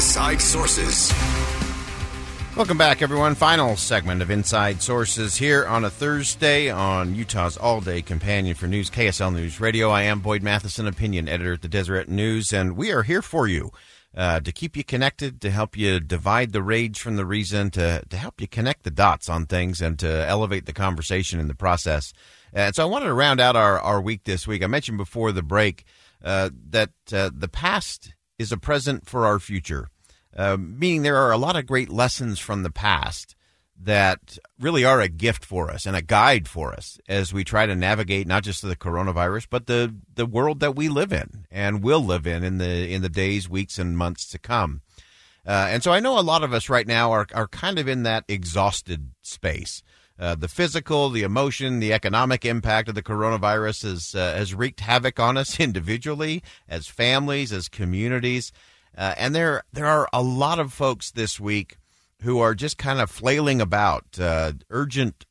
Inside Sources. Welcome back, everyone. Final segment of Inside Sources here on a Thursday on Utah's all day companion for news, KSL News Radio. I am Boyd Matheson, opinion editor at the Deseret News, and we are here for you uh, to keep you connected, to help you divide the rage from the reason, to, to help you connect the dots on things, and to elevate the conversation in the process. And so I wanted to round out our, our week this week. I mentioned before the break uh, that uh, the past is a present for our future, uh, meaning there are a lot of great lessons from the past that really are a gift for us and a guide for us as we try to navigate not just the coronavirus but the the world that we live in and will live in in the in the days, weeks, and months to come. Uh, and so I know a lot of us right now are are kind of in that exhausted space. Uh, the physical, the emotion, the economic impact of the coronavirus has uh, has wreaked havoc on us individually, as families, as communities, uh, and there there are a lot of folks this week who are just kind of flailing about, uh, urgent,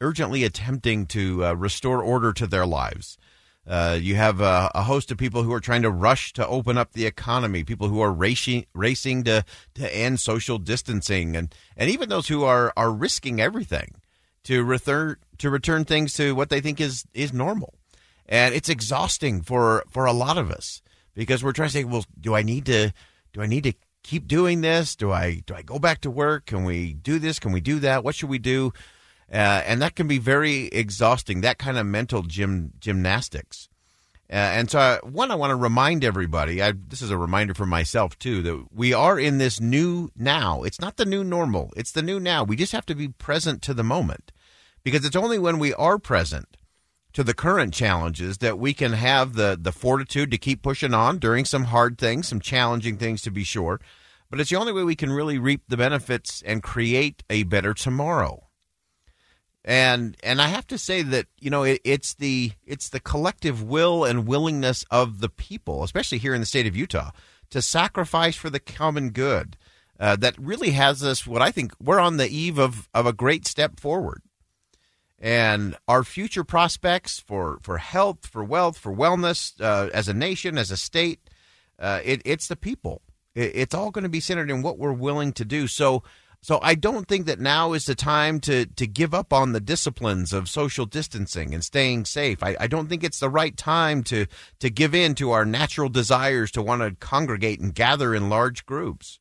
urgently attempting to uh, restore order to their lives. Uh, you have a, a, host of people who are trying to rush to open up the economy, people who are racing, racing to, to end social distancing, and, and even those who are, are risking everything to return to return things to what they think is is normal. And it's exhausting for for a lot of us because we're trying to say, well, do I need to do I need to keep doing this? Do I do I go back to work? Can we do this? Can we do that? What should we do? Uh, and that can be very exhausting. That kind of mental gym gymnastics. Uh, and so, I, one, I want to remind everybody. I, this is a reminder for myself too that we are in this new now. It's not the new normal. It's the new now. We just have to be present to the moment, because it's only when we are present to the current challenges that we can have the the fortitude to keep pushing on during some hard things, some challenging things to be sure. But it's the only way we can really reap the benefits and create a better tomorrow. And and I have to say that you know it, it's the it's the collective will and willingness of the people, especially here in the state of Utah, to sacrifice for the common good. Uh, that really has us what I think we're on the eve of, of a great step forward and our future prospects for, for health, for wealth, for wellness uh, as a nation, as a state, uh, it, it's the people. It, it's all going to be centered in what we're willing to do. So, so I don't think that now is the time to to give up on the disciplines of social distancing and staying safe. I, I don't think it's the right time to to give in to our natural desires to want to congregate and gather in large groups.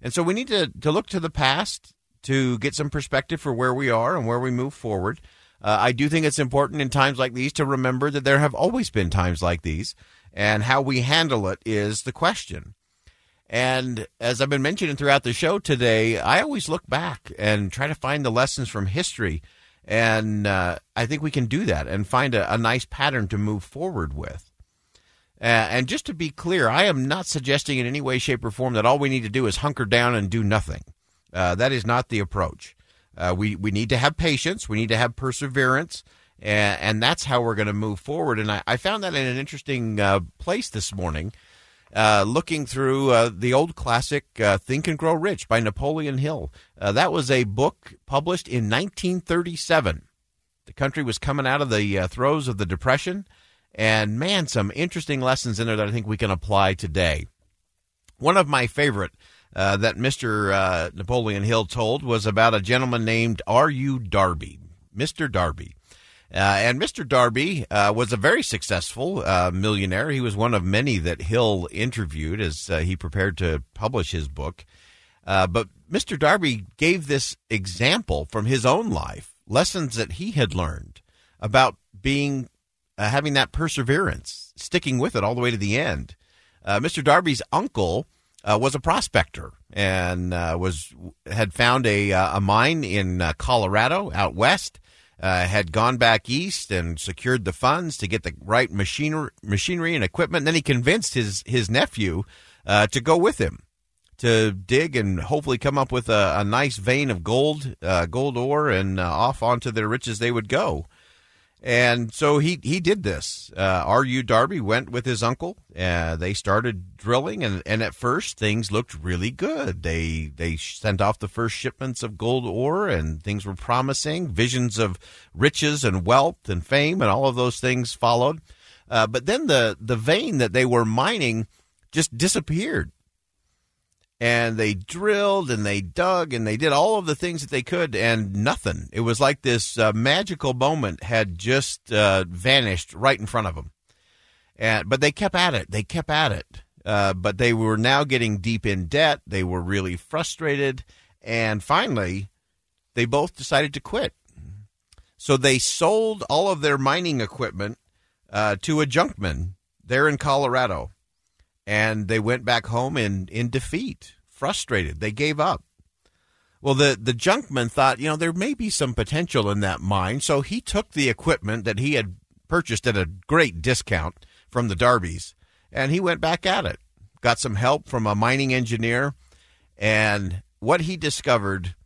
And so we need to, to look to the past to get some perspective for where we are and where we move forward. Uh, I do think it's important in times like these to remember that there have always been times like these, and how we handle it is the question. And as I've been mentioning throughout the show today, I always look back and try to find the lessons from history. And uh, I think we can do that and find a, a nice pattern to move forward with. Uh, and just to be clear, I am not suggesting in any way, shape, or form that all we need to do is hunker down and do nothing. Uh, that is not the approach. Uh, we we need to have patience. We need to have perseverance, and, and that's how we're going to move forward. And I, I, found that in an interesting uh, place this morning, uh, looking through uh, the old classic "Think and Grow Rich" by Napoleon Hill. that was a book published in 1937. The country was coming out of the throes of the Depression, and man, some interesting lessons in there that I think we can apply today. One of my favorite uh, that Mr. Uh, Napoleon Hill told was about a gentleman named R.U. Darby, Mr. Darby. Uh, and Mr. Darby uh, was a very successful uh, millionaire. He was one of many that Hill interviewed as he prepared to publish his book. but Mr. Darby gave this example from his own life, lessons that he had learned about being having that perseverance, sticking with it all the way to the end. Mr. Darby's uncle uh, was a prospector and uh, was had found a uh, a mine in uh, Colorado out west. Uh, had gone back east and secured the funds to get the right machinery, machinery and equipment. And then he convinced his his nephew to go with him to dig and hopefully come up with a, a nice vein of gold, gold ore, and off onto their riches they would go. And so he he did this. Uh, R.U. Darby went with his uncle. Uh, they started drilling, and, and at first things looked really good. They they sent off the first shipments of gold ore, and things were promising. Visions of riches and wealth and fame, and all of those things followed. Uh, but then the the vein that they were mining just disappeared and they drilled and they dug and they did all of the things that they could and nothing. It was like this uh, magical moment had just uh, vanished right in front of them. And but they kept at it. They kept at it. Uh, but they were now getting deep in debt. They were really frustrated, and finally, they both decided to quit. So they sold all of their mining equipment uh, to a junkman there in Colorado and they went back home in, in defeat, frustrated. They gave up. Well, the, the junkman thought, you know, there may be some potential in that mine. So he took the equipment that he had purchased at a great discount from the Darbys and he went back at it. Got some help from a mining engineer. And what he discovered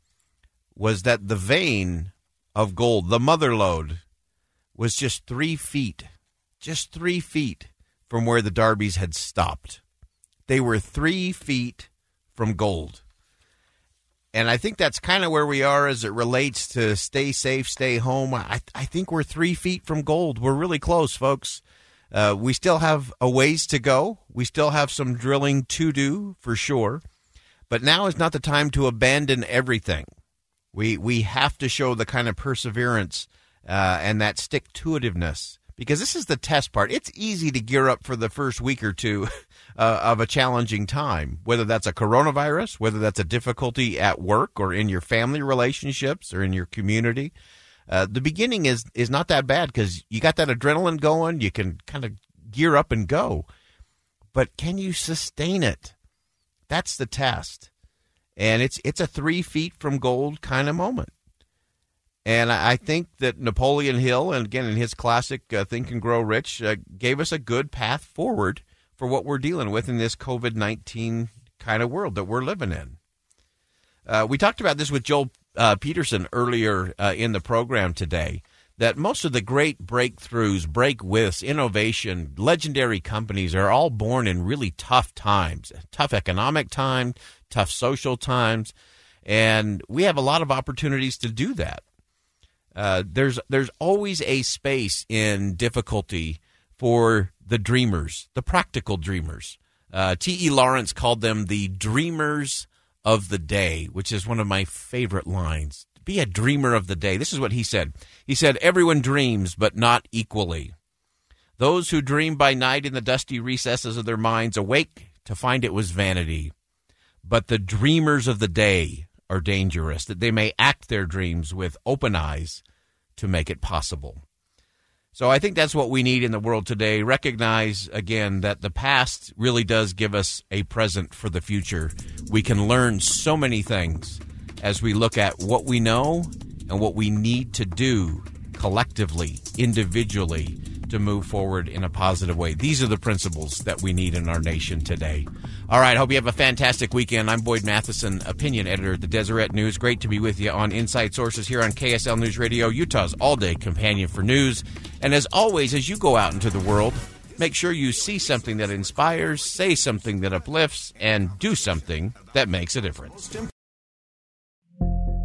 was that the vein of gold, the mother lode, was just three feet, just three feet from where the Darbys had stopped. They were three feet from gold. And I think that's kind of where we are as it relates to stay safe, stay home. I, I think we're three feet from gold. We're really close, folks. Uh, we still have a ways to go. We still have some drilling to do for sure. But now is not the time to abandon everything. We, we have to show the kind of perseverance uh, and that stick to itiveness because this is the test part. It's easy to gear up for the first week or two uh, of a challenging time, whether that's a coronavirus, whether that's a difficulty at work or in your family relationships or in your community. Uh, the beginning is is not that bad because you got that adrenaline going. You can kind of gear up and go, but can you sustain it? That's the test, and it's it's a three feet from gold kind of moment. And I think that Napoleon Hill, and again in his classic uh, Think and Grow Rich, uh, gave us a good path forward for what we're dealing with in this COVID 19 kind of world that we're living in. Uh, we talked about this with Joel uh, Peterson earlier uh, in the program today. That most of the great breakthroughs, break withs, innovation, legendary companies are all born in really tough times, tough economic times, tough social times, and we have a lot of opportunities to do that. Uh, there's there's always a space in difficulty for the dreamers, the practical dreamers. Uh, T.E. Lawrence called them the dreamers of the day, which is one of my favorite lines. Be a dreamer of the day. This is what he said. He said, Everyone dreams, but not equally. Those who dream by night in the dusty recesses of their minds awake to find it was vanity. But the dreamers of the day are dangerous, that they may act their dreams with open eyes to make it possible. So I think that's what we need in the world today. Recognize again that the past really does give us a present for the future. We can learn so many things as we look at what we know and what we need to do collectively, individually to move forward in a positive way. These are the principles that we need in our nation today. All right, hope you have a fantastic weekend. I'm Boyd Matheson, opinion editor at the Deseret News. Great to be with you on Inside Sources here on KSL News Radio, Utah's all day companion for news. And as always, as you go out into the world, make sure you see something that inspires, say something that uplifts, and do something that makes a difference.